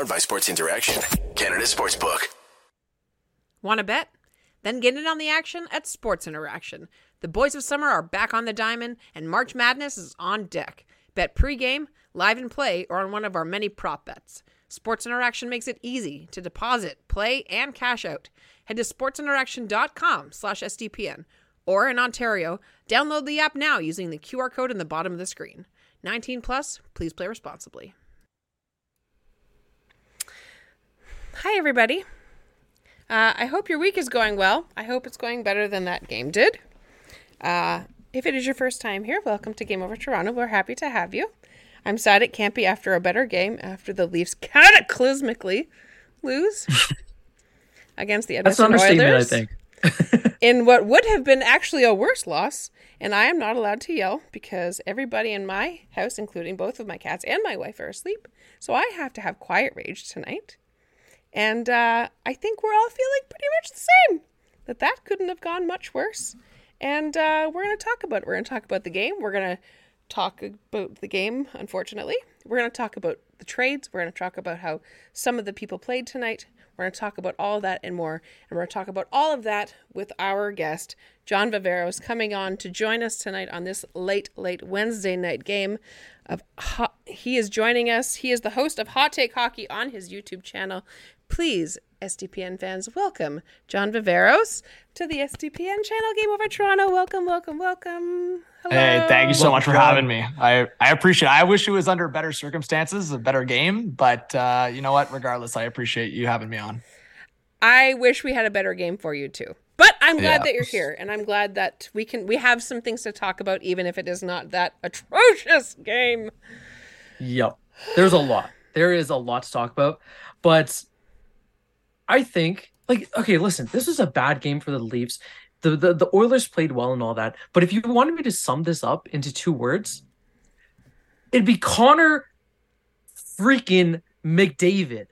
Powered by Sports Interaction, Canada Sportsbook. Want to bet? Then get in on the action at Sports Interaction. The boys of summer are back on the diamond, and March Madness is on deck. Bet pregame, live and play, or on one of our many prop bets. Sports Interaction makes it easy to deposit, play, and cash out. Head to sportsinteraction.com slash SDPN. Or in Ontario, download the app now using the QR code in the bottom of the screen. 19 plus, please play responsibly. Hi, everybody. Uh, I hope your week is going well. I hope it's going better than that game did. Uh, if it is your first time here, welcome to Game Over Toronto. We're happy to have you. I'm sad it can't be after a better game after the Leafs cataclysmically lose against the That's an Edmonton Oilers I think. in what would have been actually a worse loss. And I am not allowed to yell because everybody in my house, including both of my cats and my wife, are asleep. So I have to have quiet rage tonight. And uh, I think we're all feeling pretty much the same. That that couldn't have gone much worse. And uh, we're going to talk about it. We're going to talk about the game. We're going to talk about the game, unfortunately. We're going to talk about the trades. We're going to talk about how some of the people played tonight. We're going to talk about all of that and more. And we're going to talk about all of that with our guest, John Viveiros, coming on to join us tonight on this late, late Wednesday night game. Of he is joining us. He is the host of Hot Take Hockey on his YouTube channel. Please, SDPN fans, welcome John Viveiros to the SDPN channel. Game over Toronto. Welcome, welcome, welcome. Hello. Hey, thank you so Welcome, much for having me. I, I appreciate it. I wish it was under better circumstances, a better game, but uh, you know what? Regardless, I appreciate you having me on. I wish we had a better game for you too. But I'm glad Yeah. that you're here, and I'm glad that we can we have some things to talk about, even if it is not that atrocious game. Yep. There's a lot. There is a lot to talk about. But I think, like, okay, listen, this was a bad game for the Leafs. The, the the Oilers played well and all that. But if you wanted me to sum this up into two words, it'd be Connor freaking McDavid.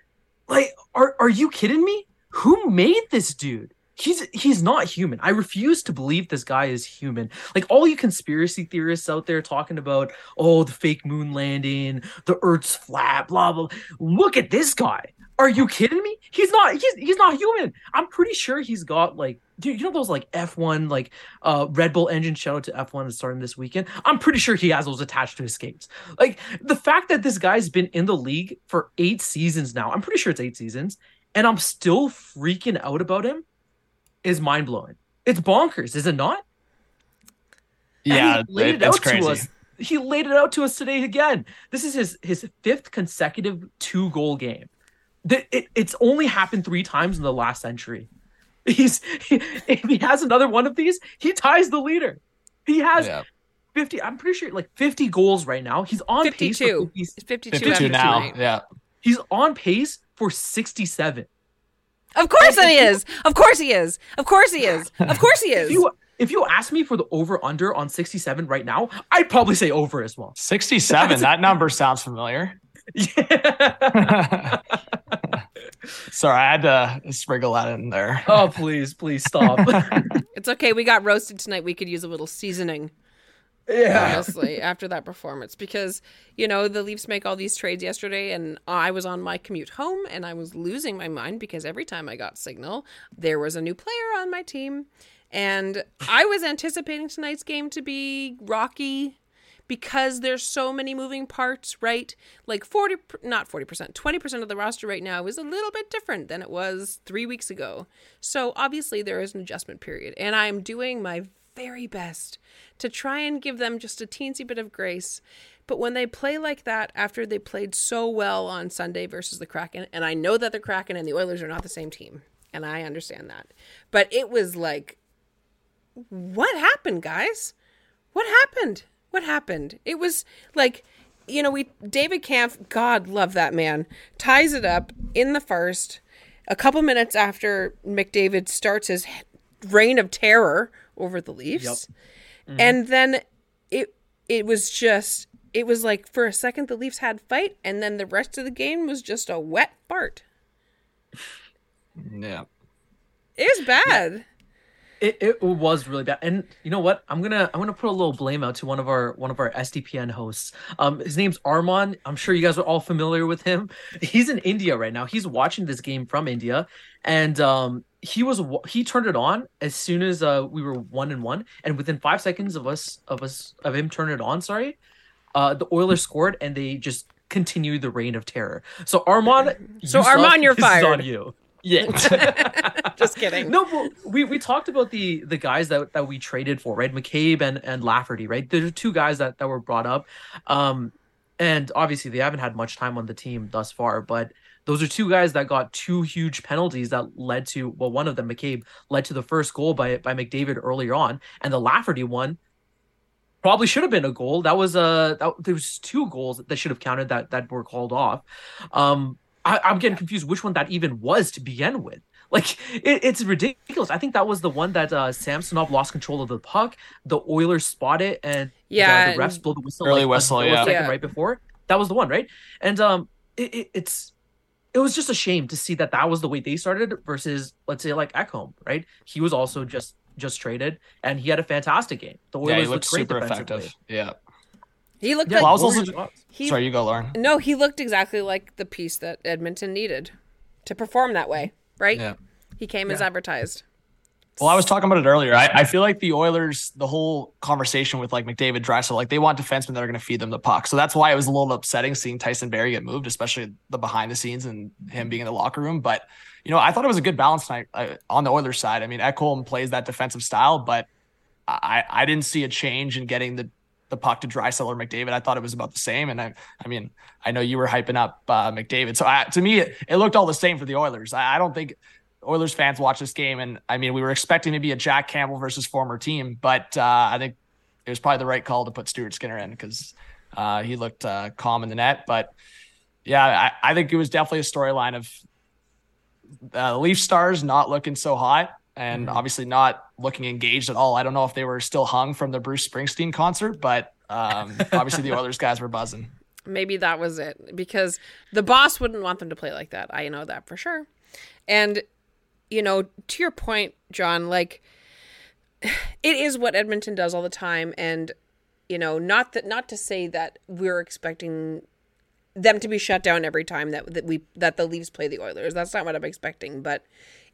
Like, are are you kidding me? Who made this dude? He's he's not human. I refuse to believe this guy is human. Like all you conspiracy theorists out there talking about, oh, the fake moon landing, the Earth's flat, blah blah. Look at this guy. Are you kidding me? He's not. He's he's not human. I'm pretty sure he's got like, do you know those like F1 like uh Red Bull engine? Shout out to F1 is starting this weekend. I'm pretty sure he has those attached to his skates. Like the fact that this guy's been in the league for eight seasons now. I'm pretty sure it's eight seasons, and I'm still freaking out about him is mind blowing. It's bonkers, is it not? And Yeah, he laid it- it, out crazy. to us. He laid it out to us today again. This is his his fifth consecutive two goal game. Th- It, it's only happened three times in the last century. He's he, if he has another one of these, he ties the leader. He has Yeah. 50. I'm pretty sure like 50 goals right now. He's on pace 52. for 50, 52, 52 now. tonight. Yeah. He's on pace for 67. Of course he is. Of course he is. Of course he is. Of course he is If is. you if you ask me for the over under on 67 right now, I'd probably say over as well. 67. that number sounds familiar. Yeah. Sorry, I had to sprinkle that in there. oh, please, please stop. It's okay. We got roasted tonight. We could use a little seasoning. yeah. honestly, after that performance. Because, you know, the Leafs make all these trades yesterday, and I was on my commute home and I was losing my mind because every time I got signal, there was a new player on my team. And I was anticipating tonight's game to be rocky because there's so many moving parts, right? Like 40, not 40%, 20% of the roster right now is a little bit different than it was three weeks ago. So obviously there is an adjustment period. And I'm doing my very best to try and give them just a teensy bit of grace. But when they play like that after they played so well on Sunday versus the Kraken, and I know that the Kraken and the Oilers are not the same team, and I understand that. But it was like, what happened, guys? What happened? What happened? It was like, you know, we David Kampf, God love that man, ties it up in the first. A couple minutes after McDavid starts his reign of terror over the Leafs, mm-hmm. and then it it was just it was like for a second the Leafs had fight, and then the rest of the game was just a wet fart. Yeah. It was bad. It, it was really bad, and you know what? I'm gonna I'm gonna put a little blame out to one of our one of our SDPN hosts. Um, his name's Armaan. I'm sure you guys are all familiar with him. He's in India right now. He's watching this game from India, and um, he was he turned it on as soon as uh we were one and one, and within five seconds of us of us of him turning it on, sorry, uh, the Oilers scored, and they just continued the reign of terror. So Armaan, So you. Armaan, you're fired. on you. Yeah. Just kidding. No, but we, we talked about the the guys that, that we traded for, right? McCabe and, and Lafferty, right? There's two guys that, that were brought up. Um, and obviously they haven't had much time on the team thus far, but those are two guys that got two huge penalties that led to well, one of them, McCabe, led to the first goal by by McDavid earlier on, and the Lafferty one probably should have been a goal. That was a that there was two goals that should have counted that that were called off. Um, I, I'm getting confused which one that even was to begin with. Like it, it's ridiculous. I think that was the one that uh, Samsonov lost control of the puck. The Oilers spot it, and Yeah, the, the refs and- blow the whistle. Early like, a whistle, yeah. millisecond Yeah. right before. That was the one, right? And um, it, it, it's it was just a shame to see that that was the way they started versus let's say like Ekholm, right? He was also just just traded, and he had a fantastic game. The Oilers Yeah, looked looked great super defensively. effective. Yeah. He looked Yeah, like Well, I was Oilers- also- he, Sorry, you go, Lauren. no, he looked exactly like the piece that Edmonton needed to perform that way, right? Yeah. He came as advertised. Well, I was talking about it earlier. I, I feel like the Oilers, the whole conversation with like McDavid, Draisaitl, like they want defensemen that are going to feed them the puck. So that's why it was a little upsetting seeing Tyson Barrie get moved, especially the behind the scenes and him being in the locker room. But you know, I thought it was a good balance tonight uh, on the Oilers side. I mean, Ekholm plays that defensive style, but I I didn't see a change in getting the the puck to Draisaitl or McDavid. I thought it was about the same. And I I mean, I know you were hyping up uh, McDavid, so I, to me, it, it looked all the same for the Oilers. I, I don't think. Oilers fans watch this game, and I mean, we were expecting to be a Jack Campbell versus former team, but uh, I think it was probably the right call to put Stuart Skinner in because uh, he looked uh, calm in the net. But yeah, I, I think it was definitely a storyline of uh, Leaf stars not looking so hot and obviously not looking engaged at all. I don't know if they were still hung from the Bruce Springsteen concert, but um, obviously the Oilers guys were buzzing. Maybe that was it because the boss wouldn't want them to play like that. I know that for sure. And you know, to your point, John, like it is what Edmonton does all the time and you know, not that not to say that we're expecting them to be shut down every time that that we that the Leafs play the Oilers. That's not what I'm expecting, but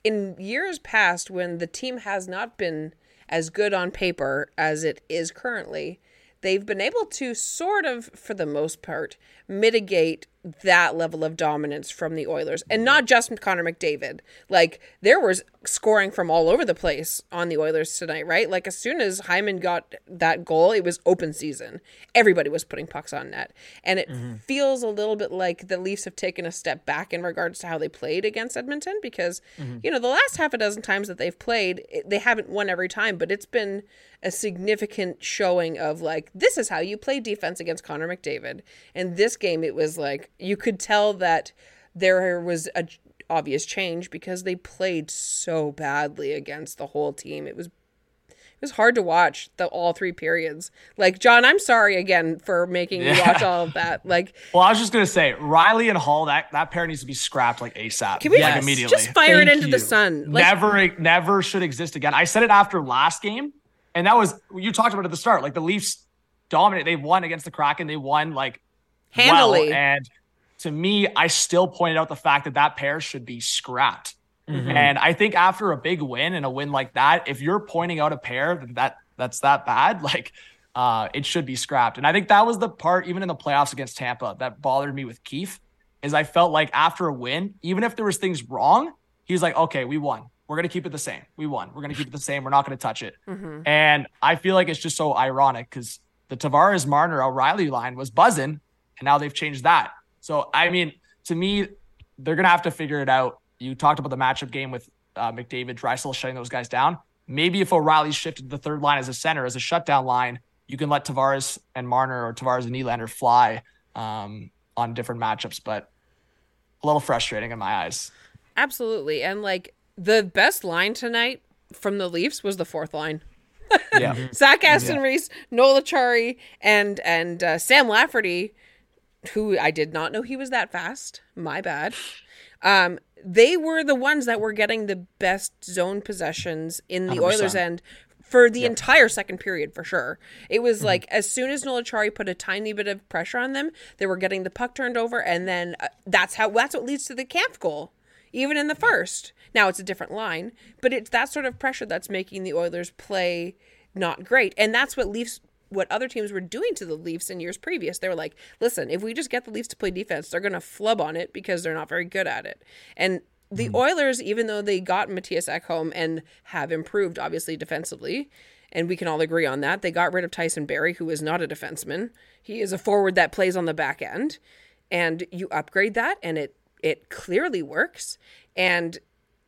in years past when the team has not been as good on paper as it is currently, they've been able to sort of for the most part mitigate that level of dominance from the Oilers and not just Connor McDavid. Like there was scoring from all over the place on the Oilers tonight, right? Like as soon as Hyman got that goal, it was open season. Everybody was putting pucks on net. And it mm-hmm. feels a little bit like the Leafs have taken a step back in regards to how they played against Edmonton because mm-hmm. you know, the last half a dozen times that they've played, they haven't won every time, but it's been a significant showing of like this is how you play defense against Connor McDavid. And this game it was like you could tell that there was a obvious change because they played so badly against the whole team. It was it was hard to watch the all three periods. Like John, I'm sorry again for making you watch all of that. Like Well, I was just gonna say Rielly and Holl that that pair needs to be scrapped like ASAP. can we like Yes. immediately? just fire it into you. the sun? Like never, never should exist again. I said it after last game, and that was you talked about it at the start. Like the Leafs dominate. They won against the Kraken. They won like handily. Well, and to me, I still pointed out the fact that that pair should be scrapped. Mhm. And I think after a big win and a win like that, if you're pointing out a pair that, that that's that bad, like uh, it should be scrapped. And I think that was the part, even in the playoffs against Tampa, that bothered me with Keefe, is I felt like after a win, even if there was things wrong, he was like, okay, we won. We're gonna keep it the same. We won. We're gonna keep it the same. We're not gonna touch it. Mhm. And I feel like it's just so ironic because the Tavares Marner O'Reilly line was buzzing, and now they've changed that. So I mean, to me, they're gonna have to figure it out. You talked about the matchup game with uh, McDavid, Draisaitl shutting those guys down. Maybe if O'Reilly shifted the third line as a center, as a shutdown line, you can let Tavares and Marner or Tavares and Nylander fly um, on different matchups. But a little frustrating in my eyes. Absolutely. And like the best line tonight from the Leafs was the fourth line. Yeah. Zach Aston Reese, Noel Acciari, and and uh, Sam Lafferty who I did not know he was that fast. My bad. Um, they were the ones that were getting the best zone possessions in the 100%. Oilers end for the entire second period for sure. It was like as soon as Noel Acciari put a tiny bit of pressure on them, they were getting the puck turned over, and then uh, that's how that's what leads to the Kampf goal. Even in the first, now it's a different line, but it's that sort of pressure that's making the Oilers play not great, and that's what Leafs what other teams were doing to the Leafs in years previous. They were like, listen, if we just get the Leafs to play defense, they're going to flub on it because they're not very good at it. And the hmm. Oilers, even though they got Matthias Ekholm and have improved, obviously, defensively, and we can all agree on that, they got rid of Tyson Barrie, who is not a defenseman. He is a forward that plays on the back end. And you upgrade that, and it it clearly works. And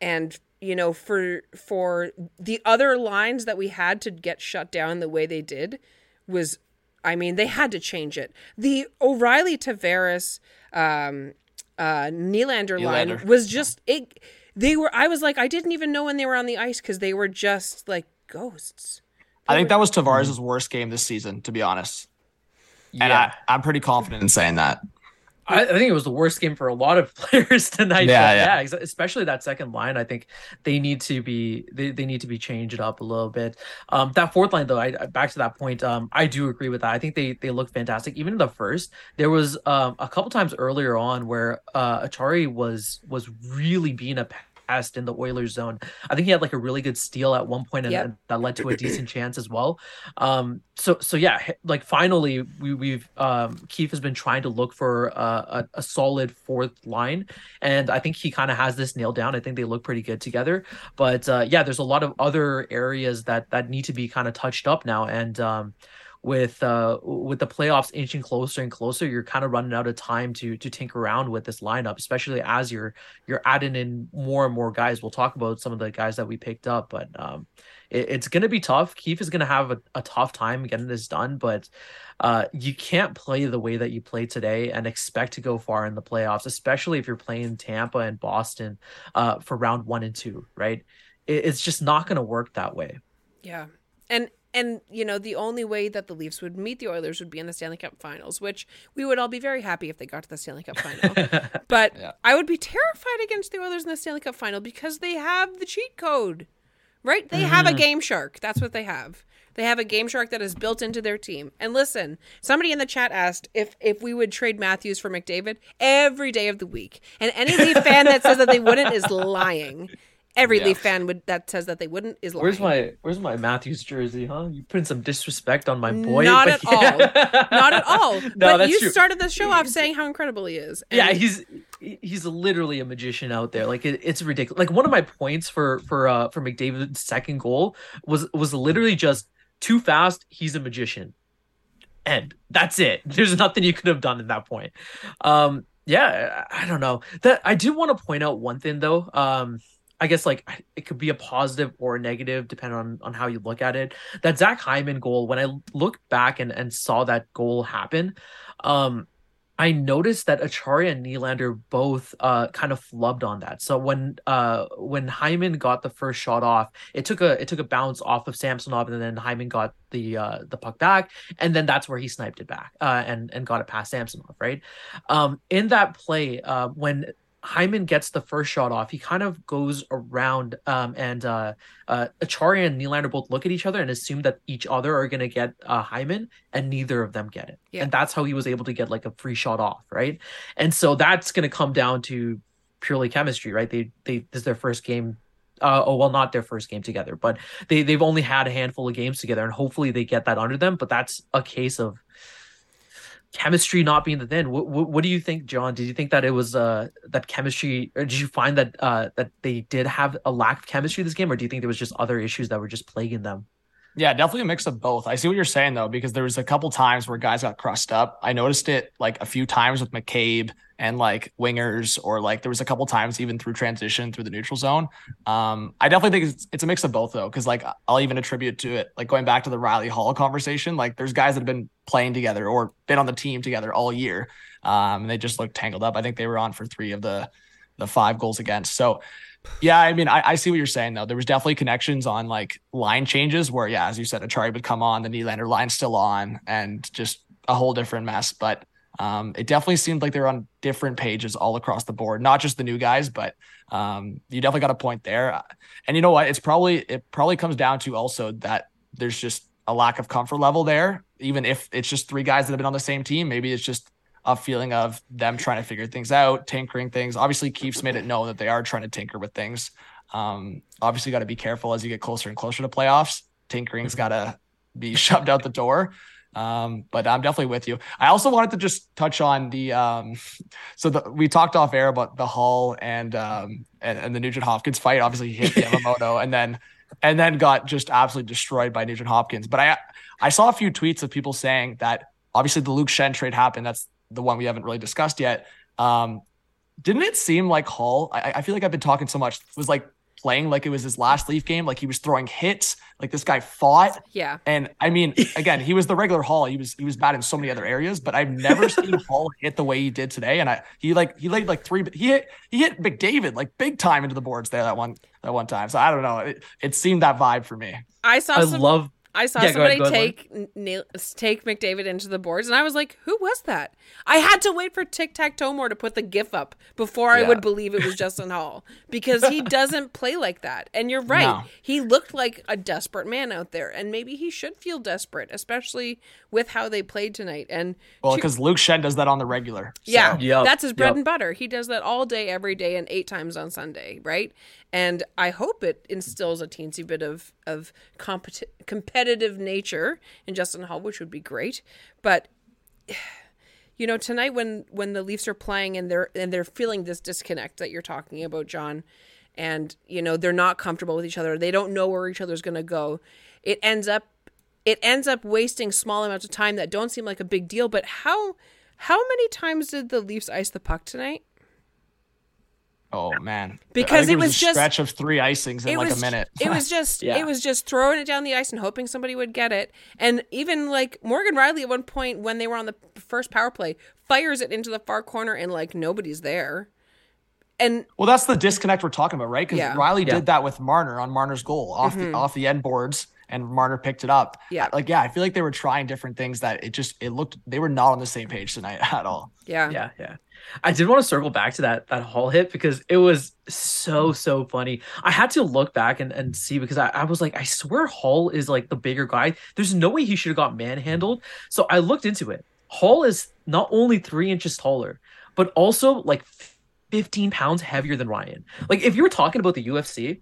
and you know for for the other lines that we had to get shut down the way they did was I mean they had to change it. The O'Reilly Tavares um uh Nylander line was just it they were I was like I didn't even know when they were on the ice cuz they were just like ghosts. I think that was Tavares' worst game this season, to be honest. And Yeah. I, I'm pretty confident in saying that. I, I think it was the worst game for a lot of players tonight. Yeah, but yeah. especially that second line. I think they need to be they, they need to be changed up a little bit. Um, that fourth line though, I I- back to that point. Um, I do agree with that. I think they they look fantastic. Even in the first, there was um a couple times earlier on where uh Acciari was was really being a pest in the Oilers zone. I think he had like a really good steal at one point, and, Yep. and that led to a decent chance as well. Um, so so yeah, like finally we we've um Keefe has been trying to look for uh, a a solid fourth line, and I think he kind of has this nailed down. I think they look pretty good together. But uh, yeah, there's a lot of other areas that that need to be kind of touched up now, and um, with uh with the playoffs inching closer and closer, you're kind of running out of time to to tinker around with this lineup, especially as you're you're adding in more and more guys. We'll talk about some of the guys that we picked up, but um, it, it's going to be tough. Keefe is going to have a, a tough time getting this done, but uh, you can't play the way that you played today and expect to go far in the playoffs, especially if you're playing Tampa and Boston uh, for round one and two, right? It, it's just not going to work that way. Yeah. And and you know, the only way that the Leafs would meet the Oilers would be in the Stanley Cup Finals, which we would all be very happy if they got to the Stanley Cup Final. but Yeah. I would be terrified against the Oilers in the Stanley Cup Final because they have the cheat code. Right? They have a mm-hmm. game shark. That's what they have. They have a game shark that is built into their team. And listen, somebody in the chat asked if if we would trade Matthews for McDavid every day of the week. And any Leaf fan that says that they wouldn't is lying. Every Yeah. Leaf fan would that says that they wouldn't is lying. Where's my Where's my Matthews jersey, huh? You putting some disrespect on my boy. Not at all. Not at all. no, but that's you true. started the show off saying how incredible he is. yeah he's he's literally a magician out there like it, it's ridiculous like one of my points for for uh for mcdavid's second goal was was literally just too fast he's a magician and that's it there's nothing you could have done at that point um yeah i I don't know that i do want to point out one thing though um I guess like it could be a positive or a negative depending on on how you look at it. That Zach Hyman goal, when I look back and and saw that goal happen, um, I noticed that Acciari and Nylander both uh kind of flubbed on that. So when uh when Hyman got the first shot off, it took a it took a bounce off of Samsonov, and then Hyman got the uh the puck back, and then that's where he sniped it back uh and and got it past Samsonov, right? Um in that play, uh when Hyman gets the first shot off, he kind of goes around um and uh uh Acciari and Nylander both look at each other and assume that each other are gonna get uh Hyman and neither of them get it. Yeah. And that's how he was able to get like a free shot off, right? And so that's gonna come down to purely chemistry, right? They they this is their first game. Uh, oh well, not their first game together, but they they've only had a handful of games together, and hopefully they get that under them. But that's a case of chemistry not being the thing. What, what, what do you think, John? Did you think that it was uh that chemistry, or did you find that uh that they did have a lack of chemistry this game, or do you think there was just other issues that were just plaguing them? Yeah, definitely a mix of both. I see what you're saying though, because there was a couple times where guys got crushed up. I noticed it like a few times with McCabe and like wingers, or like there was a couple times even through transition through the neutral zone. Um, I definitely think it's, it's a mix of both though, because like I'll even attribute to it, like going back to the Rielly Holl conversation, like there's guys that have been playing together or been on the team together all year, um, and they just look tangled up. I think they were on for three of the the five goals against. So yeah, I mean, I, I see what you're saying though. There was definitely connections on like line changes where, yeah, as you said, Acciari would come on, the Nylander line's still on, and just a whole different mess. But Um, it definitely seemed like they're on different pages all across the board, not just the new guys, but um, you definitely got a point there. And you know what? It's probably it probably comes down to also that there's just a lack of comfort level there. Even if it's just three guys that have been on the same team, maybe it's just a feeling of them trying to figure things out, tinkering things. Obviously, Keefe's made it known that they are trying to tinker with things. Um, obviously, got to be careful as you get closer and closer to playoffs. Tinkering's got to be shoved out the door. Um, but I'm definitely with you. I also wanted to just touch on the um, so the, we talked off air about the Holl and um and, and the Nugent Hopkins fight. Obviously, he hit Yamamoto and then and then got just absolutely destroyed by Nugent Hopkins. But I I saw a few tweets of people saying that obviously the Luke Schenn trade happened. That's the one we haven't really discussed yet. Um, didn't it seem like Holl? I, I feel like I've been talking so much. Was like playing like it was his last Leaf game, like he was throwing hits, like this guy fought. Yeah. And I mean, again, he was the regular Holl. He was he was bad in so many other areas, but I've never seen Holl hit the way he did today. And I he like he laid like three. He hit he hit McDavid like big time into the boards there that one that one time. So I don't know. It, it seemed that vibe for me. I saw. I some, love I saw Yeah, somebody ahead, take nail, take McDavid into the boards, and I was like, "Who was that?" I had to wait for Tic Tac Toe more to put the GIF up before I would believe it was Justin Holl because he doesn't play like that. And you're right; No. he looked like a desperate man out there, and maybe he should feel desperate, especially with how they played tonight. And Well, to- because Luke Schenn does that on the regular. So- yeah, Yep, that's his bread yep. and butter. He does that all day, every day, and eight times on Sunday, right? And I hope it instills a teensy bit of of competi- competitive nature in Justin Holl, which would be great. But you know, tonight when when the Leafs are playing and they're and they're feeling this disconnect that you're talking about, John, and you know they're not comfortable with each other, they don't know where each other's going to go. It ends up it ends up wasting small amounts of time that don't seem like a big deal. But how how many times did the Leafs ice the puck tonight? Oh man. Because I think it was a just- stretch of three icings in it like a minute. it was just Yeah. it was just throwing it down the ice and hoping somebody would get it. And even like Morgan Rielly at one point when they were on the first power play fires it into the far corner and like nobody's there. And Well, that's the disconnect we're talking about, right? Because Yeah. Rielly Yeah. did that with Marner on Marner's goal off the mm-hmm. off the end boards, and Marner picked it up. Yeah. like yeah, I feel like they were trying different things that it just it looked they were not on the same page tonight at all. yeah. yeah, yeah. I did want to circle back to that that Holl hit because it was so so funny. I had to look back and, and see because I, I was like, I swear Holl is like the bigger guy. There's no way he should have got manhandled. So I looked into it. Holl is not only three inches taller, but also like 15 pounds heavier than Ryan. Like if you were talking about the UFC,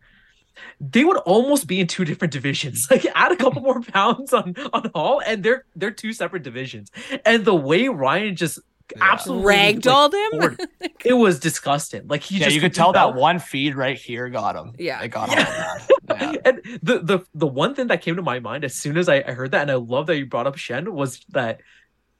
they would almost be in two different divisions. Like add a couple more pounds on on Holl, and they're they're two separate divisions. And the way Ryan just absolutely like, Ragdolled him. it was disgusting. Like he yeah, just you could tell fell. that one feed right here got him. Yeah. it got Yeah. him. Yeah. And the the the one thing that came to my mind as soon as I, I heard that, and I love that you brought up Schenn, was that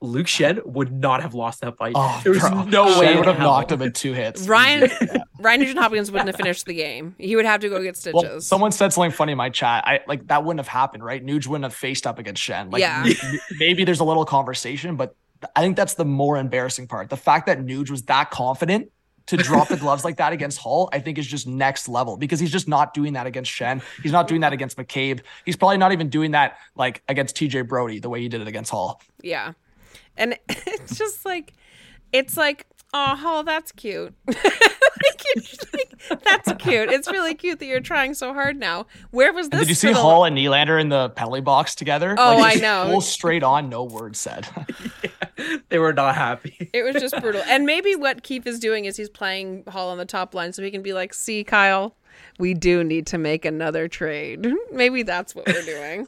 Luke Schenn would not have lost that fight. Oh, there was bro. no Schenn way would have hell. knocked him in two hits. Ryan Ryan Nugent Hopkins wouldn't have finished the game. He would have to go get stitches. Well, someone said something funny in my chat. I like that wouldn't have happened, right? Nuge wouldn't have faced up against Schenn. Like, Yeah. m- maybe there's a little conversation, but I think that's the more embarrassing part. The fact that Nuge was that confident to drop the gloves like that against Holl, I think is just next level because he's just not doing that against Schenn. He's not doing that against McCabe. He's probably not even doing that like against TJ Brodie the way he did it against Holl. Yeah. And it's just like it's like, oh, Holl, that's cute. Like, like, that's cute. It's really cute that you're trying so hard now. Where was this? And did you see the- Holl and Nylander in the penalty box together? Oh, Like, I know. Full straight on, no word said. they were not happy. It was just brutal. And maybe what Keefe is doing is he's playing Holl on the top line so he can be like, see, Kyle, we do need to make another trade. maybe that's what we're doing.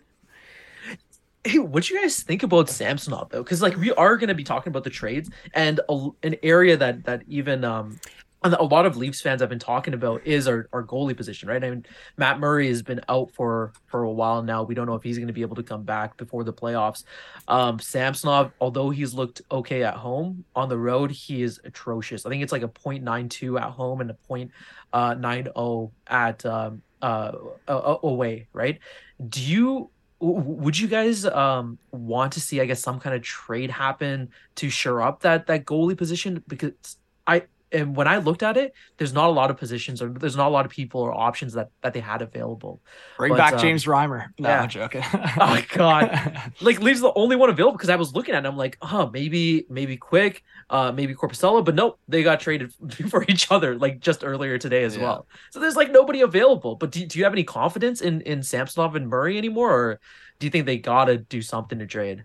Hey, what do you guys think about Samsonov though? Because like we are going to be talking about the trades and a, an area that that even um a lot of Leafs fans have been talking about is our, our goalie position, right? I mean, Matt Murray has been out for for a while now. We don't know if he's going to be able to come back before the playoffs. Um, Samsonov, although he's looked okay at home, on the road he is atrocious. I think it's like a .92 at home and a point uh, 90 at um, uh, away, right? Do you would you guys um want to see I guess some kind of trade happen to shore up that that goalie position? Because and when I looked at it, there's not a lot of positions or there's not a lot of people or options that that they had available. Bring But, back um, James Reimer. No, yeah. I'm joking. Oh god. Like Leafs the only one available because I was looking at it. I'm like, oh, maybe maybe Quick, uh, maybe Korpisalo, but nope, they got traded for each other like just earlier today as Yeah. well. So there's like nobody available. But do, do you have any confidence in in Samsonov and Murray anymore, or do you think they gotta do something to trade?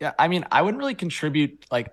Yeah, I mean, I wouldn't really contribute. Like,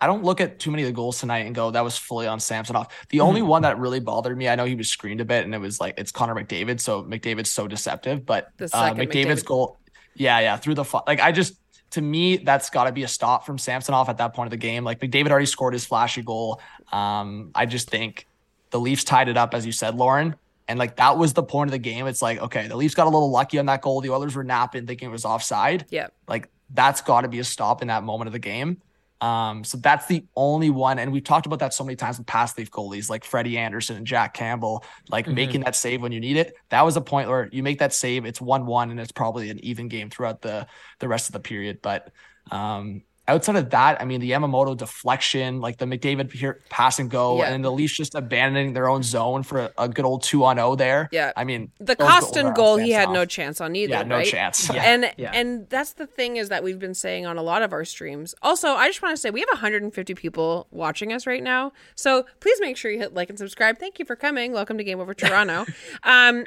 I don't look at too many of the goals tonight and go, that was fully on Samsonov. The only Mm-hmm. one that really bothered me, I know he was screened a bit, and it was like it's Connor McDavid. So McDavid's so deceptive, but The uh, McDavid's McDavid. goal, yeah, yeah, through the like, I just to me that's got to be a stop from Samsonov at that point of the game. Like McDavid already scored his flashy goal. Um, I just think the Leafs tied it up, as you said, Lauren. And like that was the point of the game. It's like, okay, the Leafs got a little lucky on that goal. The Oilers were napping, thinking it was offside. Yeah. Like that's got to be a stop in that moment of the game. Um, so that's the only one, and we've talked about that so many times with past Leaf goalies like Freddie Andersen and Jack Campbell, like Mhm. making that save when you need it. That was a point where you make that save, it's one-one, and it's probably an even game throughout the the rest of the period. But um, outside of that, I mean, the Yamamoto deflection, like the McDavid here pass and go, Yeah. and the Leafs just abandoning their own zone for a, a good old two on zero there. Yeah. I mean, The Kostin goal, he had Samsonov. no chance on either. yeah, no right? chance. Yeah. and yeah. and that's the thing is that we've been saying on a lot of our streams. Also, I just want to say we have 150 people watching us right now, so please make sure you hit like and subscribe. Thank you for coming. Welcome to Game Over Toronto. um,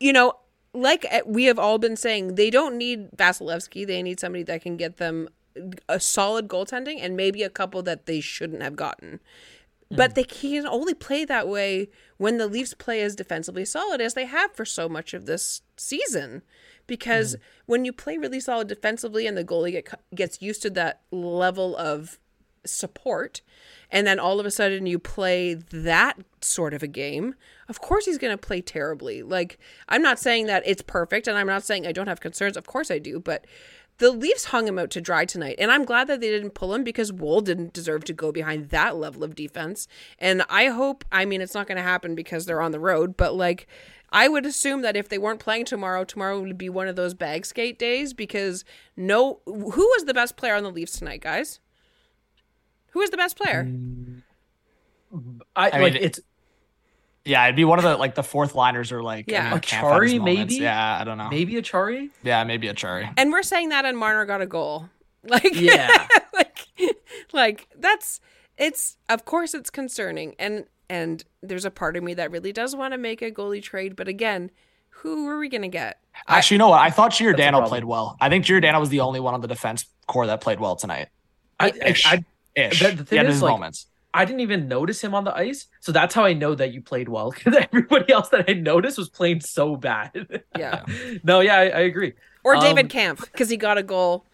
you know, like uh, we have all been saying, they don't need Vasilevskiy. They need somebody that can get them a solid goaltending and maybe a couple that they shouldn't have gotten. But they can only play that way when the Leafs play as defensively solid as they have for so much of this season. Because when you play really solid defensively and the goalie get, gets used to that level of support, and then all of a sudden you play that sort of a game, of course he's going to play terribly. Like, I'm not saying that it's perfect, and I'm not saying I don't have concerns. Of course I do, but the Leafs hung him out to dry tonight, and I'm glad that they didn't pull him because Woll didn't deserve to go behind that level of defense. And I hope, I mean, it's not going to happen because they're on the road, but like, I would assume that if they weren't playing tomorrow, tomorrow would be one of those bag skate days because no, who was the best player on the Leafs tonight, guys? Who was the best player? Mm. I, I like it's Yeah, it'd be one of the like the fourth liners or like Yeah. I mean, Kampf had his Acciari, maybe? Yeah, I don't know. maybe Acciari. Yeah, maybe Acciari. And we're saying that, and Marner got a goal. Like, Yeah. like, like that's it's. Of course, it's concerning, and and there's a part of me that really does want to make a goalie trade, but again, who are we gonna get? Actually, you know what? I thought Giordano played well. I think Giordano was the only one on the defense core that played well tonight. I, Ish. I, Ish. The- the thing he is, like, moments. I didn't even notice him on the ice, so that's how I know that you played well. Because everybody else that I noticed was playing so bad. Yeah. no, yeah, I, I agree. Or Um, David Kampf because he got a goal.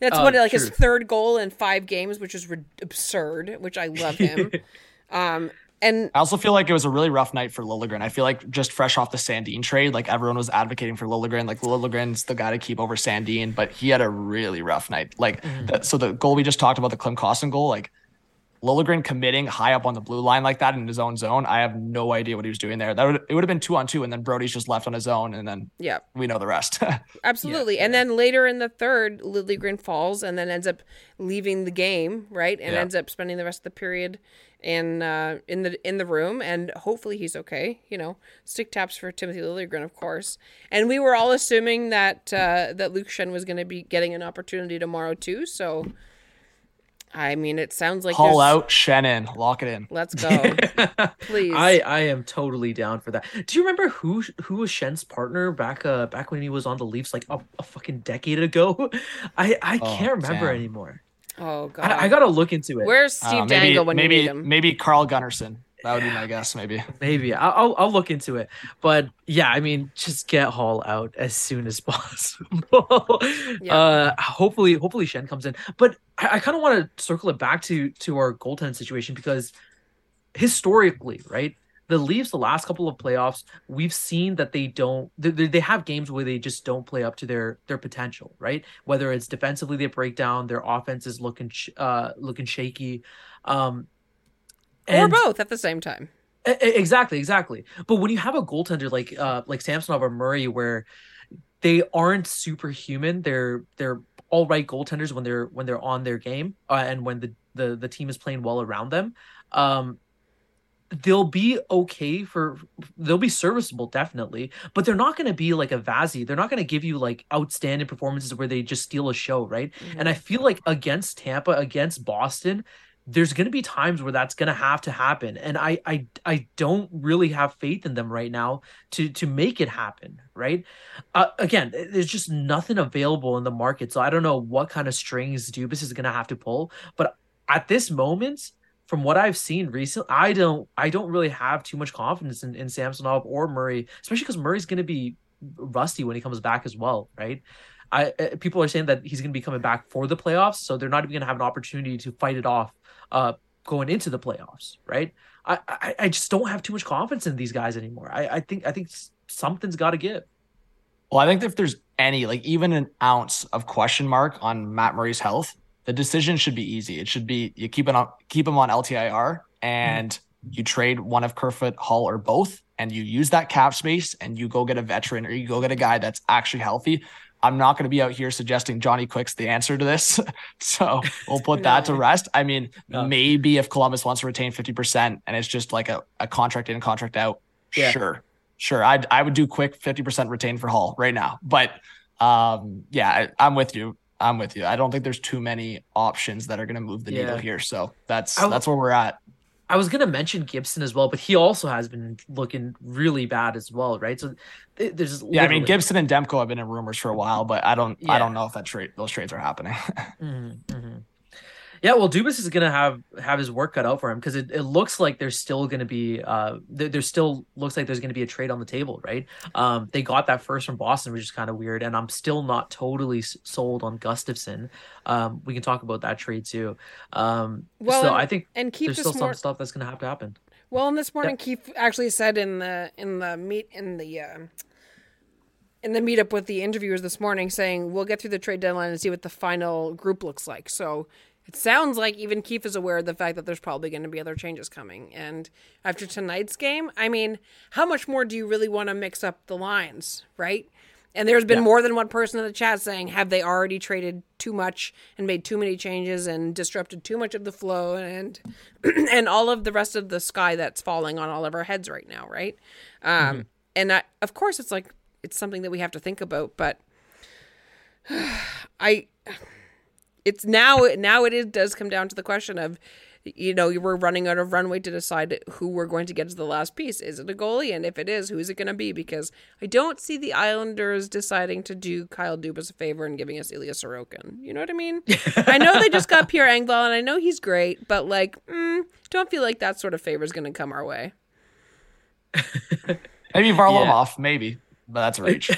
That's Oh, what like his third goal in five games, which is re- absurd. Which I love him. um, and I also feel like it was a really rough night for Liljegren. I feel like just fresh off the Sandin trade, like everyone was advocating for Liljegren. Like Liljegren's the guy to keep over Sandin, but he had a really rough night. Like Mm-hmm. that, so the goal we just talked about, the Klim Kostin goal, like Liljegren committing high up on the blue line like that in his own zone. I have no idea what he was doing there. That would it would have been two on two, and then Brodie's just left on his own, and then yeah, we know the rest. absolutely. and then later in the third, Liljegren falls and then ends up leaving the game, right? And Yeah. ends up spending the rest of the period in uh, in the in the room. And hopefully he's okay. You know, stick taps for Timothy Liljegren, of course. And we were all assuming that uh, that Luke Schenn was going to be getting an opportunity tomorrow too. So, I mean, it sounds like Holl there's- out Shannon, lock it in. Let's go, please. I I am totally down for that. Do you remember who who was Schenn's partner back uh back when he was on the Leafs like a, a fucking decade ago? I I Oh, can't remember damn. anymore. oh god, I, I gotta look into it. Where's Uh, Steve maybe Dangle when maybe you need him? maybe Carl Gunnarsson. That would be my guess. Maybe. Maybe I- I'll I'll look into it. But yeah, I mean, just get Holl out as soon as possible. Yeah. Uh, hopefully, hopefully Schenn comes in. But I, I kind of want to circle it back to to our goaltending situation because historically, right, the Leafs the last couple of playoffs, we've seen that they don't they, they they have games where they just don't play up to their their potential, right? Whether it's defensively they break down, their offense is looking sh- uh looking shaky. Um, or both at the same time. Exactly, exactly. But when you have a goaltender like uh like Samsonov or Murray, where they aren't superhuman, they're they're all right goaltenders when they're when they're on their game, uh, and when the the the team is playing well around them, um, they'll be okay for they'll be serviceable definitely but they're not going to be like a Vazzy they're not going to give you like outstanding performances where they just steal a show right mm-hmm. and i feel like against tampa against boston there's going to be times where that's going to have to happen and I, I i don't really have faith in them right now to to make it happen right uh, again there's just nothing available in the market so i don't know what kind of strings dubas is going to have to pull but at this moment from what I've seen recently, I don't I don't really have too much confidence in, in Samsonov or Murray, especially because Murray's going to be rusty when he comes back as well, right? I uh, people are saying that he's going to be coming back for the playoffs, so they're not even going to have an opportunity to fight it off uh, going into the playoffs, right? I, I, I just don't have too much confidence in these guys anymore. I, I think I think something's got to give. Well, I think if there's any like even an ounce of question mark on Matt Murray's health, the decision should be easy. It should be you keep it on keep him on LTIR and mm-hmm. you trade one of Kerfoot, Holl, or both, and you use that cap space and you go get a veteran or you go get a guy that's actually healthy. I'm not going to be out here suggesting Johnny Quick's the answer to this. so we'll put no. that to rest. I mean, no. maybe if Columbus wants to retain 50% and it's just like a, a contract in, contract out, yeah. sure. Sure. I'd, I would do quick 50% retain for Holl right now. But um, yeah, I, I'm with you. I'm with you. I don't think there's too many options that are going to move the yeah. needle here. So that's w- that's where we're at. I was gonna mention Gibson as well, but he also has been looking really bad as well, right? So there's yeah, I mean Gibson and Demko have been in rumors for a while, but I don't yeah. I don't know if that trade those trades are happening. mm-hmm, mm-hmm. Yeah, well, Dubas is gonna have have his work cut out for him because it, it looks like there's still gonna be uh there, there still looks like there's gonna be a trade on the table, right? Um, they got that first from Boston, which is kind of weird, and I'm still not totally sold on Gustafsson. Um, we can talk about that trade too. Um, well, so and, I think and keep there's still more... some stuff that's gonna have to happen. Well, and this morning, yeah. Keefe actually said in the in the meet in the. Uh, in the meetup with the interviewers this morning saying we'll get through the trade deadline and see what the final group looks like. So it sounds like even Keefe is aware of the fact that there's probably going to be other changes coming. And after tonight's game, I mean, how much more do you really want to mix up the lines, right? And there's been yeah. more than one person in the chat saying, have they already traded too much and made too many changes and disrupted too much of the flow and and all of the rest of the sky that's falling on all of our heads right now, right? Um, mm-hmm. And I, of course, it's like it's something that we have to think about, but I it's now now it is, does come down to the question of you know we're running out of runway to decide who we're going to get as the last piece. Is it a goalie? And if it is who's it going to be? Because i don't see the islanders deciding to do kyle dubas a favor and giving us ilya sorokin. You know what i mean? I know they just got pierre engvall and i know he's great but like mm, don't feel like that sort of favor is going to come our way. Maybe varlamov yeah. maybe but that's a reach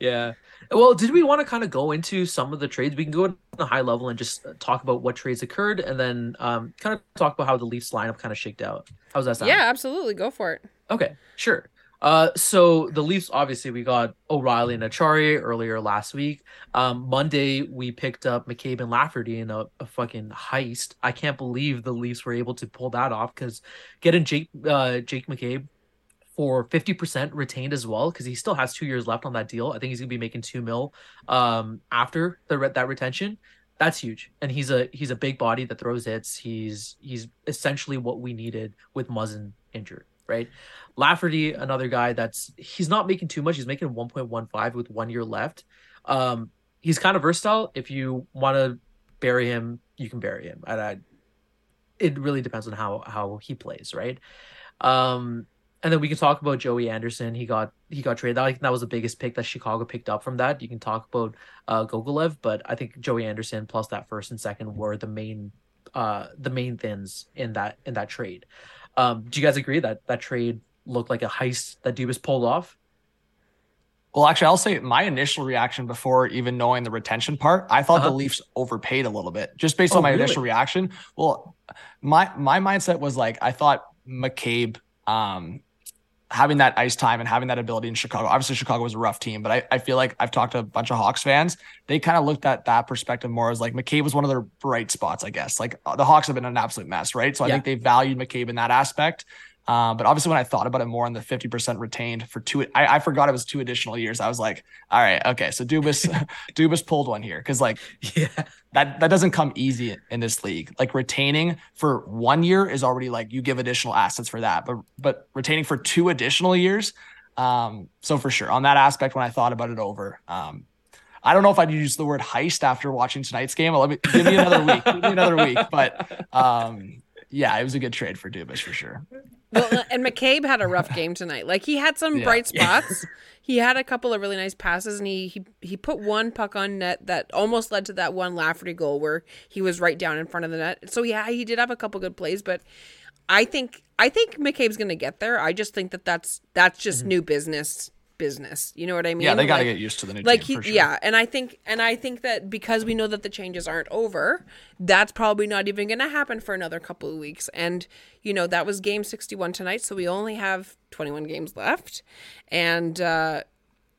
yeah well, did we want to kind of go into some of the trades? We can go at the high level and just uh, talk about what trades occurred, and then um, kind of talk about how the Leafs lineup kind of shaked out. How's that sound? Yeah, absolutely. Go for it. Okay, sure. Uh, so the Leafs obviously we got O'Reilly and Acciari earlier last week. Um, Monday we picked up McCabe and Lafferty in a, a, fucking heist. I can't believe the Leafs were able to pull that off because getting Jake uh, Jake McCabe for 50% retained as well because he still has two years left on that deal. I think he's gonna be making two mil um, after the that retention. That's huge, and he's a he's a big body that throws hits. He's he's essentially what we needed with Muzzin injured, right? Lafferty, another guy that's he's not making too much. He's making 1.15 with one year left. Um, he's kind of versatile. If you want to bury him, you can bury him. And I, it really depends on how how he plays, right? Um, and then we can talk about Joey Anderson. He got he got traded. I think that was the biggest pick that Chicago picked up from that. You can talk about uh, Gogolev, but I think Joey Anderson plus that first and second were the main uh, the main things in that in that trade. Um, do you guys agree that that trade looked like a heist that Dubas pulled off? Well, actually, I'll say my initial reaction before even knowing the retention part, I thought uh-huh. the Leafs overpaid a little bit, just based oh, on my really? initial reaction. Well, my my mindset was like I thought McCabe um, having that ice time and having that ability in Chicago. Obviously, Chicago was a rough team, but I, I feel like I've talked to a bunch of Hawks fans. They kind of looked at that perspective more as like McCabe was one of their bright spots, I guess. Like the Hawks have been an absolute mess, right? So I yeah. think they valued McCabe in that aspect. Uh, but obviously, when I thought about it more on the 50% retained for two, I, I forgot it was two additional years. I was like, all right, okay. So Dubas, Dubas pulled one here because like, Yeah. that that doesn't come easy in this league. Like retaining for one year is already like you give additional assets for that, but but retaining for two additional years, um, so for sure on that aspect, when I thought about it over, um, I don't know if I'd use the word heist after watching tonight's game. Let me give me another week, give me another week, but um, yeah, it was a good trade for Dubas for sure. Well, uh, and McCabe had a rough game tonight. Like he had some Yeah. bright spots. he had a couple of really nice passes, and he, he he put one puck on net that almost led to that one Lafferty goal where he was right down in front of the net. So yeah, he did have a couple good plays, but I think I think McCabe's going to get there. I just think that that's that's just mm-hmm. new business business. You know what I mean? Yeah, they got to Like- get used to the new like team he, sure. yeah and i think and i think that because we know that the changes aren't over that's probably not even going to happen for another couple of weeks and you know that was game 61 tonight so we only have 21 games left and uh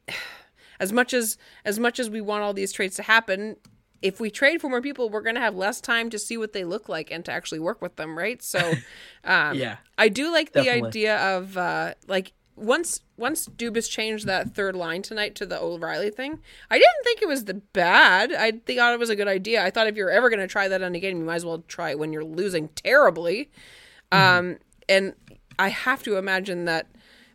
as much as as much as we want all these trades to happen if we trade for more people we're going to have less time to see what they look like and to actually work with them right so um Yeah. I do like the idea of uh like once once Dubas changed that third line tonight to the O'Reilly thing, I didn't think it was the bad. I thought it was a good idea. I thought if you're ever going to try that on a game, you might as well try it when you're losing terribly. Um, and I have to imagine that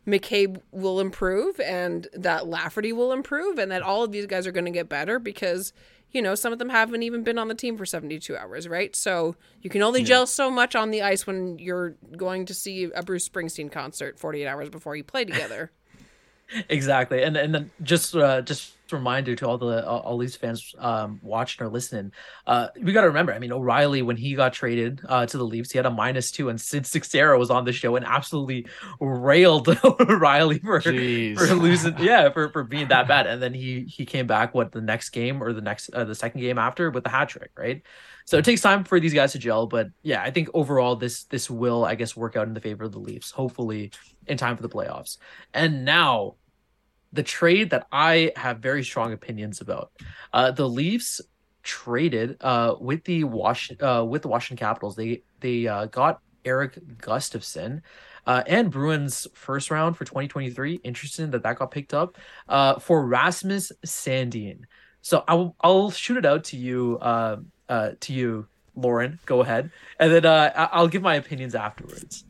McCabe will improve and that Lafferty will improve and that all of these guys are going to get better because you know some of them haven't even been on the team for 72 hours right? So you can only gel so much on the ice when you're going to see a bruce springsteen concert 48 hours before you play together. Exactly. And and then just uh just reminder to all the all, these fans um watching or listening. Uh we got to remember i mean o'reilly when he got traded uh to the leafs he had a minus two and sid Sixera was on the show and absolutely railed o'reilly for for losing yeah for for being that bad. And then he he came back what the next game or the next uh, the second game after with the hat trick right? So it takes time for these guys to gel but yeah i think overall this this will i guess work out in the favor of the leafs hopefully in time for the playoffs. And now the trade that I have very strong opinions about. Uh, the Leafs traded uh, with the Wash uh, with the Washington Capitals. They they uh, got Erik Gustafsson uh, and Bruins first round for 2023. Interesting that that got picked up uh, for Rasmus Sandin. So I'll I'll shoot it out to you to you, Lauren. Go ahead, and then I'll give my opinions afterwards.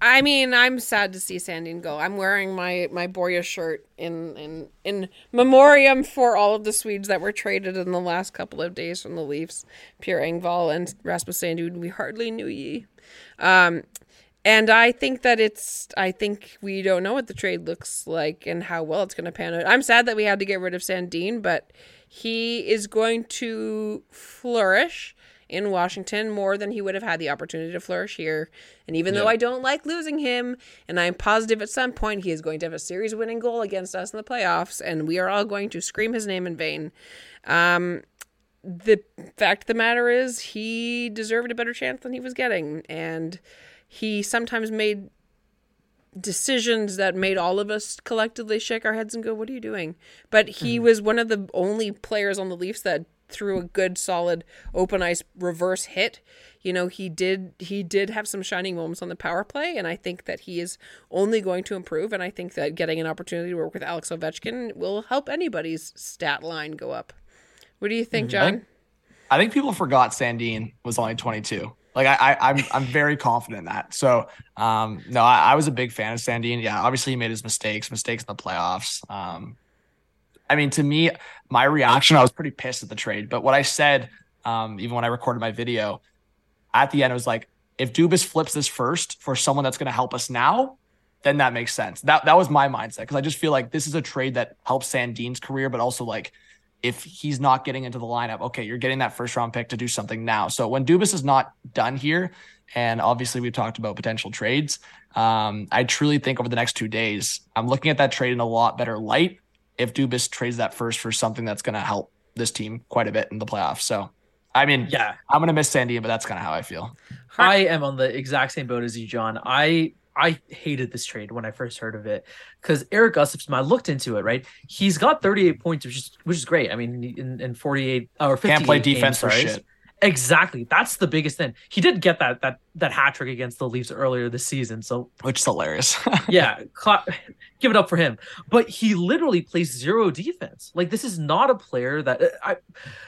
I mean i'm sad to see sandin go. I'm wearing my my Borje shirt in in in memoriam for all of the swedes that were traded in the last couple of days from the leafs pierre engvall and rasmus sandin we hardly knew ye. Um, and I think that it's, I think we don't know what the trade looks like and how well it's going to pan out. I'm sad that we had to get rid of Sandin, but he is going to flourish in Washington more than he would have had the opportunity to flourish here. And even though I don't like losing him, and I'm positive at some point he is going to have a series winning goal against us in the playoffs, and we are all going to scream his name in vain. Um, the fact of the matter is he deserved a better chance than he was getting and he sometimes made decisions that made all of us collectively shake our heads and go what are you doing but he was one of the only players on the leafs that threw a good solid open ice reverse hit you know he did he did have some shining moments on the power play and i think that he is only going to improve and i think that getting an opportunity to work with alex ovechkin will help anybody's stat line go up what do you think john I think people forgot Sandin was only 22. Like I, I I'm I'm very confident in that. So um no, I, I was a big fan of Sandin. Yeah, obviously he made his mistakes, mistakes in the playoffs. Um I mean to me, my reaction, I was pretty pissed at the trade. But what I said, um, even when I recorded my video, at the end, it was like, if Dubas flips this first for someone that's gonna help us now, then that makes sense. That that was my mindset because I just feel like this is a trade that helps Sandin's career, but also like if he's not getting into the lineup, okay, you're getting that first round pick to do something now. So when Dubas is not done here, and obviously we've talked about potential trades, um, I truly think over the next two days, I'm looking at that trade in a lot better light if Dubas trades that first for something that's going to help this team quite a bit in the playoffs. So, I mean, Yeah, I'm going to miss Sandy, but that's kind of how I feel. I am on the exact same boat as you, John. I I hated this trade when I first heard of it because Erik Gustafsson. I looked into it. Right, he's got 38 points, which is which is great. I mean, in, in 48 or 58 Can't play games, defense for sorry. shit. Exactly. That's the biggest thing. He did get that that that hat trick against the Leafs earlier this season. So which is hilarious. yeah, give it up for him. But he literally plays zero defense. Like this is not a player that I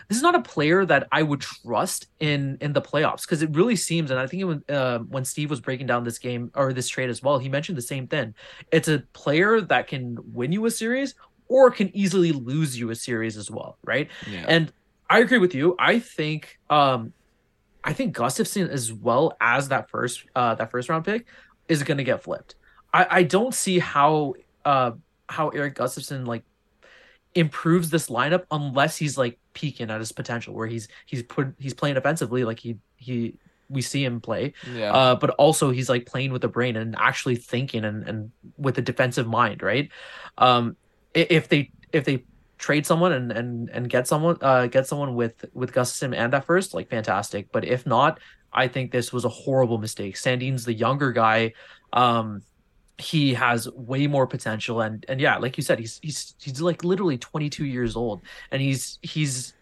this is not a player that I would trust in in the playoffs because it really seems and I think when uh, when Steve was breaking down this game or this trade as well, he mentioned the same thing. It's a player that can win you a series or can easily lose you a series as well, right? Yeah. And I agree with you. I think um I think Gustafsson as well as that first uh that first round pick is gonna get flipped. I, I don't see how uh how Erik Gustafsson like improves this lineup unless he's like peaking at his potential where he's he's put he's playing offensively like he he we see him play yeah. uh but also he's like playing with the brain and actually thinking and and with a defensive mind right um if they if they trade someone and and and get someone uh get someone with with Gustafsson and that first like fantastic. But if not I think this was a horrible mistake. Sandin's the younger guy. Um he has way more potential and and yeah like you said he's he's he's like literally 22 years old and he's he's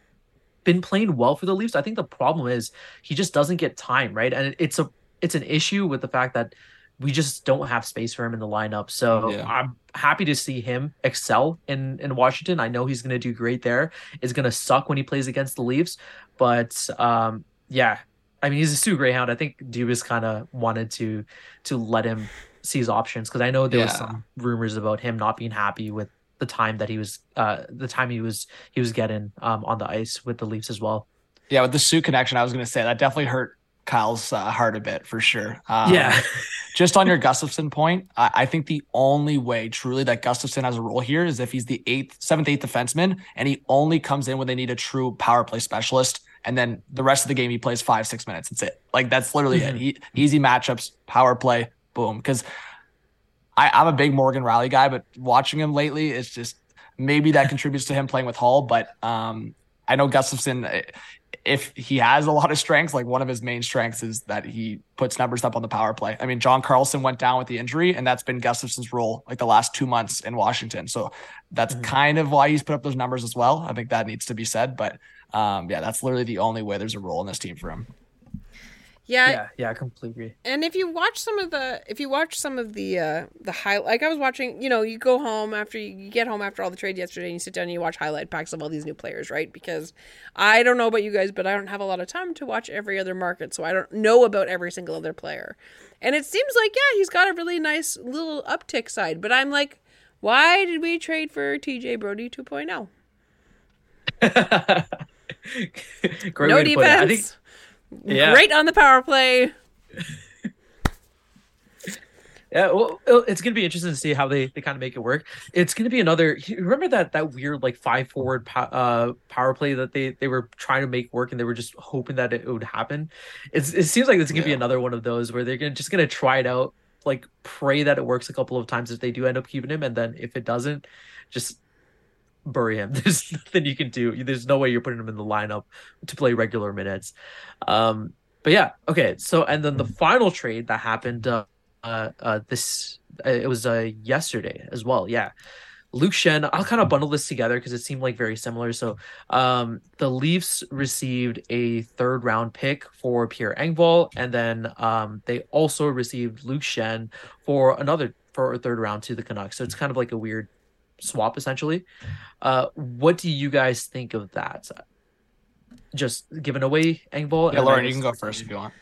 been playing well for the Leafs. I think the problem is he just doesn't get time right? And it's a it's an issue with the fact that we just don't have space for him in the lineup. So Yeah. I'm happy to see him excel in in Washington. I know he's going to do great there. It's going to suck when he plays against the Leafs but um yeah. I mean he's a Sioux Greyhound. I think Dubas kind of wanted to to let him see his options because I know there was some rumors about him not being happy with the time that he was uh the time he was he was getting um on the ice with the Leafs as well. yeah, with the Sioux connection, I was going to say that definitely hurt Kyle's uh, heart a bit for sure. Um, yeah. just on your Gustafsson point, I, I think the only way truly that Gustafsson has a role here is if he's the eighth, seventh, eighth defenseman, and he only comes in when they need a true power play specialist, and then the rest of the game he plays five, six minutes. That's it. Like that's literally Mhm. it. He, easy matchups, power play, boom. Because I, I'm a big Morgan Rielly guy, but watching him lately, it's just maybe that contributes to him playing with Holl. But um, I know Gustafsson, eh, if he has a lot of strengths, like one of his main strengths is that he puts numbers up on the power play. I mean, John Carlson went down with the injury, and that's been Gustafsson's role like the last two months in Washington. So that's Mhm. kind of why he's put up those numbers as well. I think that needs to be said. But um, yeah, that's literally the only way there's a role in this team for him. Yeah, yeah, yeah, I completely agree. and if you watch some of the if you watch some of the uh the high like i was watching you know you go home after you, you get home after all the trade yesterday and you sit down and you watch highlight packs of all these new players right because i don't know about you guys but i don't have a lot of time to watch every other market so i don't know about every single other player and it seems like yeah he's got a really nice little uptick side but i'm like why did we trade for tj brodie oh? 2.0 Great no way to put it. I think Yeah. great on the power play Yeah, well, it's gonna be interesting to see how they, they kind of make it work. It's gonna be another. you Remember that that weird like five forward po- uh power play that they they were trying to make work and they were just hoping that it would happen. It's it seems like it's gonna be another one of those where they're gonna just gonna try it out, like pray that it works a couple of times if they do end up keeping him, and then if it doesn't, just bury him. There's nothing you can do. There's no way you're putting him in the lineup to play regular minutes. Um, but yeah, okay. So and then the final trade that happened. Uh, uh, uh this uh, it was uh yesterday as well yeah luke schenn i'll kind of bundle this together because it seemed like very similar so um the leafs received a third round pick for pierre engvall and then um they also received luke schenn for another for a third round to the canucks so it's kind of like a weird swap essentially uh what do you guys think of that just giving away engvall Yeah, Lauren, you can go first if you want.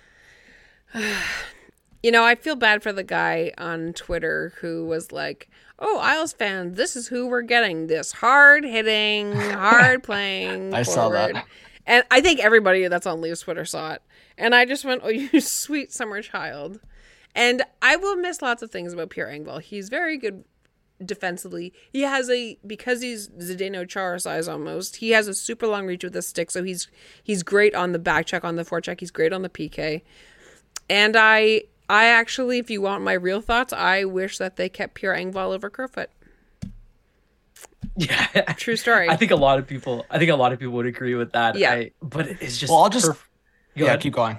You know, I feel bad for the guy on Twitter who was like, "Oh, Isles fans, this is who we're getting. This hard hitting, hard playing." I saw that. and I think everybody that's on Leafs Twitter saw it. And I just went, "Oh, you sweet summer child." And I will miss lots of things about Pierre Engvall. He's very good defensively. He has a because he's Zdeno Chara size almost. He has a super long reach with a stick, so he's he's great on the back check, on the forecheck. He's great on the PK. And I I actually, if you want my real thoughts, I wish that they kept Pierre Engvall over Kerfoot. yeah True story. I think a lot of people. I think a lot of people would agree with that. Yeah. I, but it's just. Well, I'll just- perf- yeah, ahead. keep going.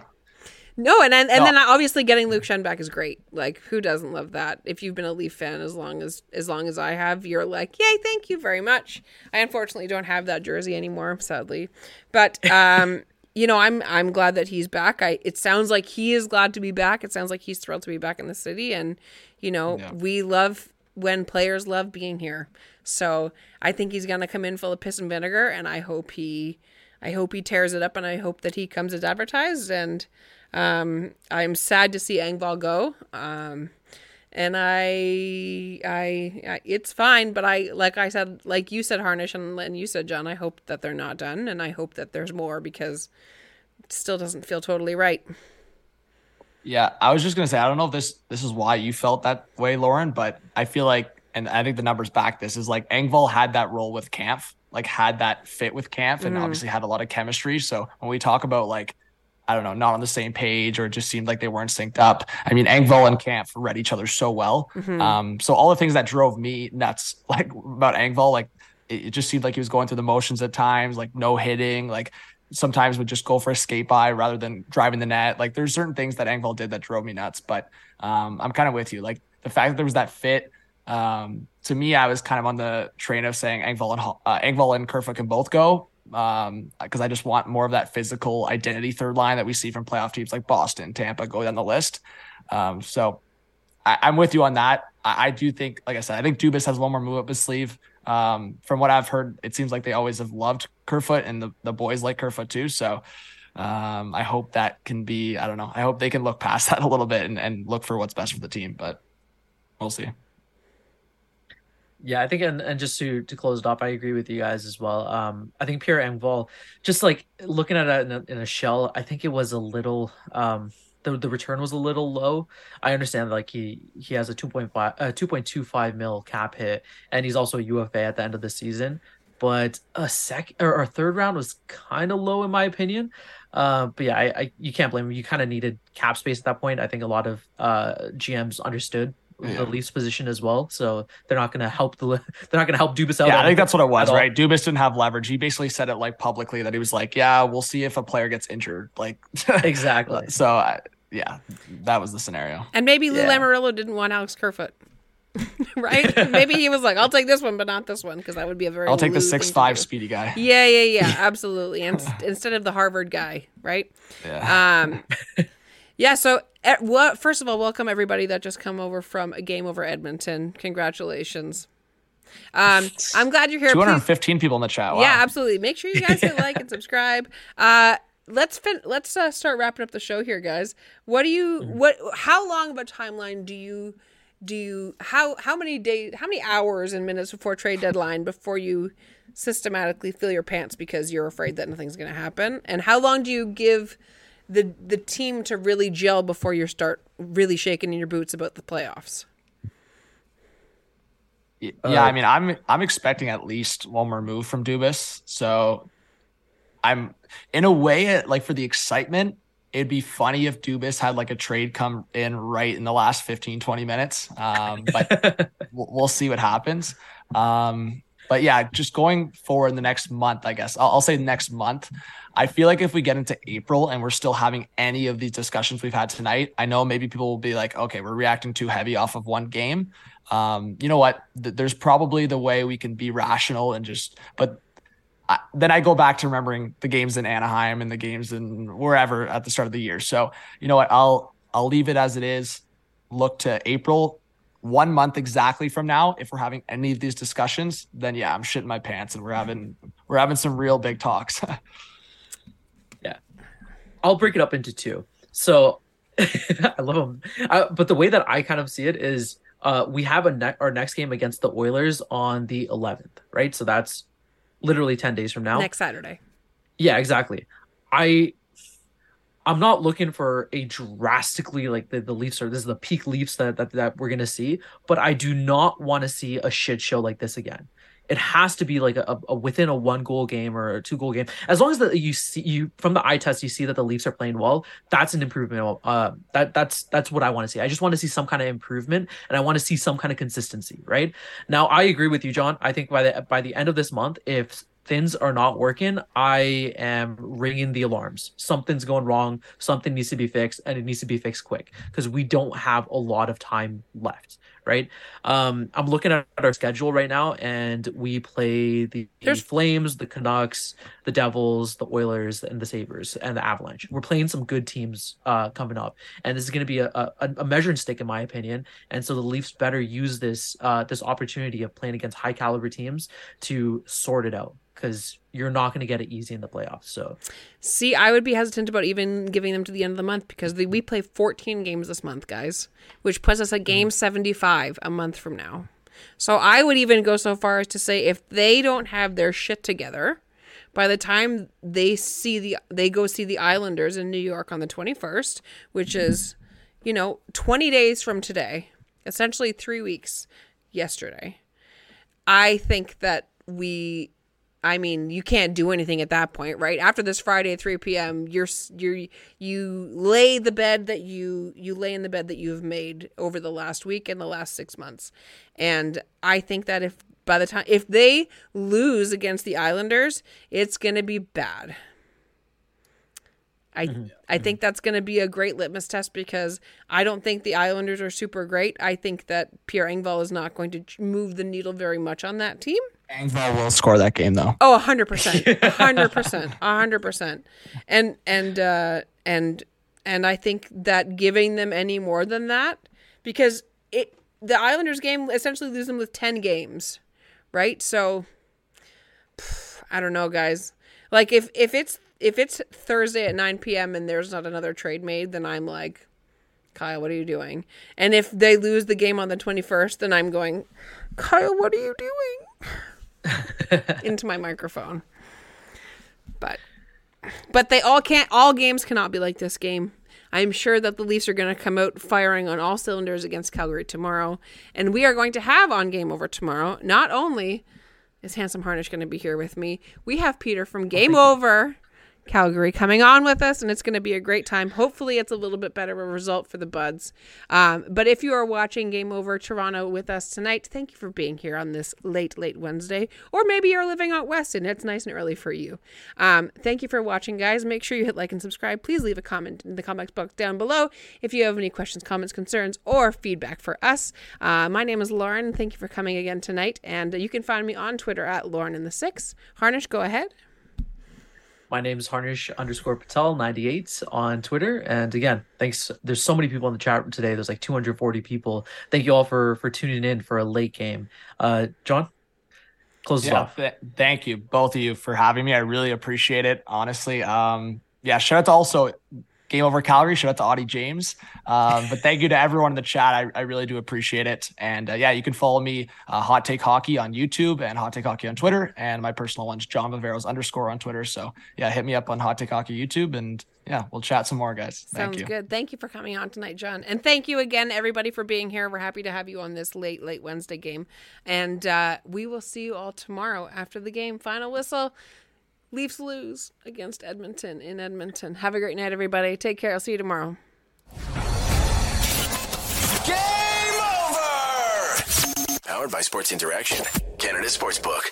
No, and and, and No. then obviously getting Luke Schenn back is great. Like who doesn't love that? If you've been a Leaf fan as long as as long as I have, you're like, yay, thank you very much. I unfortunately don't have that jersey anymore, sadly, but um. you know, I'm I'm glad that he's back. I it sounds like he is glad to be back. It sounds like he's thrilled to be back in the city and you know, Yeah. we love when players love being here. So, I think he's going to come in full of piss and vinegar and I hope he I hope he tears it up and I hope that he comes as advertised and um I'm sad to see Engvall go. Um and I, I, I, it's fine. But I, like I said, like you said, Harnish, and, and you said, John. I hope that they're not done, and I hope that there's more because it still doesn't feel totally right. Yeah, I was just gonna say I don't know if this this is why you felt that way, Lauren, but I feel like, and I think the numbers back this is like Engvall had that role with Kampf, like had that fit with Kampf, and obviously had a lot of chemistry. So when we talk about like, I don't know, not on the same page or it just seemed like they weren't synced up. I mean, Engvall and Kampf read each other so well. Um, so all the things that drove me nuts, like about Engvall, like it, it just seemed like he was going through the motions at times, like no hitting, like sometimes would just go for a skate by rather than driving the net. Like there's certain things that Engvall did that drove me nuts, but um, I'm kind of with you. Like the fact that there was that fit, um, to me, I was kind of on the train of saying Engvall and uh, Engvall and Kerfoot can both go. Um, because I just want more of that physical identity third line that we see from playoff teams like Boston, Tampa, go down the list. Um, so I, I'm with you on that. I, I do think, like I said, I think Dubas has one more move up his sleeve. Um, from what I've heard, it seems like they always have loved Kerfoot and the, the boys like Kerfoot too. So um, I hope that can be, I don't know, I hope they can look past that a little bit and, and look for what's best for the team, but we'll see. Yeah, I think, and, and just to to close it off, I agree with you guys as well. Um, I think Pierre Engvall, just like looking at it in a, in a shell, I think it was a little, um, the the return was a little low. I understand like he he has a two point five, uh, two point two five mil cap hit, and he's also a UFA at the end of the season. But a sec or, or third round was kind of low in my opinion. Uh, but yeah, I, I you can't blame him. You kind of needed cap space at that point. I think a lot of uh GMs understood Yeah. the Leafs position as well, so they're not going to help the they're not going to help Dubas out. Yeah, I think that's what it was, right? all. right? Dubas didn't have leverage. He basically said it like publicly that he was like, yeah, we'll see if a player gets injured. Like, exactly. so I, yeah, that was the scenario. And maybe Lou Yeah. Lamoriello didn't want Alex Kerfoot, right? maybe he was like, "I'll take this one, but not this one," because that would be a very. I'll take the Lou six five speedy guy. Yeah, yeah, yeah, absolutely. And instead of the Harvard guy, right? Yeah. Um, yeah. So, eh, what? First of all, welcome everybody that just come over from a game over Edmonton. Congratulations. Um, I'm glad you're here. Two hundred and Please- fifteen people in the chat. Wow. Yeah, absolutely. Make sure you guys hit like and subscribe. Uh, let's fin- let's uh, start wrapping up the show here, guys. What do you what? How long of a timeline do you do you how how many days how many hours and minutes before trade deadline before you systematically fill your pants because you're afraid that nothing's going to happen? And how long do you give the the team to really gel before you start really shaking in your boots about the playoffs? Y- Yeah, I mean, I'm I'm expecting at least one more move from Dubas. So I'm in a way like for the excitement, it'd be funny if Dubas had like a trade come in right in the last 15 20 minutes. Um, but we'll, we'll see what happens. Um, but yeah, just going forward in the next month, I guess I'll, I'll say next month. I feel like if we get into April and we're still having any of these discussions we've had tonight, I know maybe people will be like, okay, we're reacting too heavy off of one game. Um, you know what? Th- there's probably the way we can be rational and just, but I, then I go back to remembering the games in Anaheim and the games in wherever at the start of the year. So you know what? I'll I'll leave it as it is. Look to April, one month exactly from now. If we're having any of these discussions, then yeah, I'm shitting my pants and we're having we're having some real big talks. I'll break it up into two. So I love them, uh, but the way that I kind of see it is, uh, we have a ne- our next game against the Oilers on the 11th, right? So that's literally 10 days from now. Next Saturday. Yeah, exactly. I I'm not looking for a drastically like the, the Leafs are this is the peak Leafs that, that that we're gonna see, but I do not want to see a shit show like this again. It has to be like a, a within a one goal game or a two goal game. As long as that you see you from the eye test, you see that the Leafs are playing well. That's an improvement. Uh, that that's that's what I want to see. I just want to see some kind of improvement, and I want to see some kind of consistency. Right now, I agree with you, John. I think by the by the end of this month, if things are not working, I am ringing the alarms. Something's going wrong. Something needs to be fixed, and it needs to be fixed quick because we don't have a lot of time left. Right? Um, I'm looking at our schedule right now, and we play the, the There's- Flames, the Canucks, the Devils, the Oilers, and the Sabres, and the Avalanche. We're playing some good teams uh, coming up, and this is going to be a, a, a measuring stick, in my opinion. And so the Leafs better use this uh, this opportunity of playing against high caliber teams to sort it out because you're not going to get it easy in the playoffs. So See, I would be hesitant about even giving them to the end of the month because the, we play 14 games this month, guys, which puts us at mm-hmm. game 75 a month from now. So I would even go so far as to say if they don't have their shit together by the time they see the they go see the Islanders in New York on the 21st, which mm-hmm. is, you know, 20 days from today, essentially 3 weeks yesterday. I think that we I mean, you can't do anything at that point, right? After this Friday at 3 p.m., you're you're you lay the bed that you you lay in the bed that you've made over the last week and the last 6 months. And I think that if by the time if they lose against the Islanders, it's going to be bad. I I think that's going to be a great litmus test because I don't think the Islanders are super great. I think that Pierre Engvall is not going to move the needle very much on that team. Engvall will score that game though. Oh, hundred percent, hundred percent, hundred percent, and and uh, and and I think that giving them any more than that, because it the Islanders game essentially leaves them with ten games, right? So pff, I don't know, guys. Like if if it's if it's Thursday at nine p.m. and there's not another trade made, then I'm like, Kyle, what are you doing? And if they lose the game on the twenty first, then I'm going, Kyle, what are you doing? into my microphone. But but they all can't all games cannot be like this game. I'm sure that the Leafs are going to come out firing on all cylinders against Calgary tomorrow, and we are going to have on Game Over tomorrow. Not only is Handsome Harnish going to be here with me, we have Peter from Game Over Calgary coming on with us, and it's going to be a great time. Hopefully, it's a little bit better of a result for the Buds. Um, but if you are watching Game Over Toronto with us tonight, thank you for being here on this late, late Wednesday. Or maybe you're living out west and it's nice and early for you. Um, thank you for watching, guys. Make sure you hit like and subscribe. Please leave a comment in the comments box down below if you have any questions, comments, concerns, or feedback for us. Uh, my name is Lauren. Thank you for coming again tonight, and you can find me on Twitter at Lauren in the Six. Harnish, go ahead. My name is Harnish underscore Patel 98 on Twitter. And again, thanks. There's so many people in the chat room today. There's like 240 people. Thank you all for for tuning in for a late game. Uh, John, close Yeah, off. th- thank you both of you for having me. I really appreciate it. Honestly, um, yeah. Shout out to also Game Over Calgary. Shout out to Audie James. Um, but thank you to everyone in the chat. I, I really do appreciate it. And uh, yeah, you can follow me uh, Hot Take Hockey on YouTube and Hot Take Hockey on Twitter, and my personal one's John Viveiros underscore on Twitter. So yeah, hit me up on Hot Take Hockey YouTube, and yeah, we'll chat some more, guys. Thank Sounds you. good. Thank you for coming on tonight, John. And thank you again, everybody, for being here. We're happy to have you on this late, late Wednesday game. And uh, we will see you all tomorrow after the game. Final whistle. Leafs lose against Edmonton in Edmonton. Have a great night, everybody. Take care. I'll see you tomorrow. Game over! Powered by Sports Interaction, Canada Sportsbook.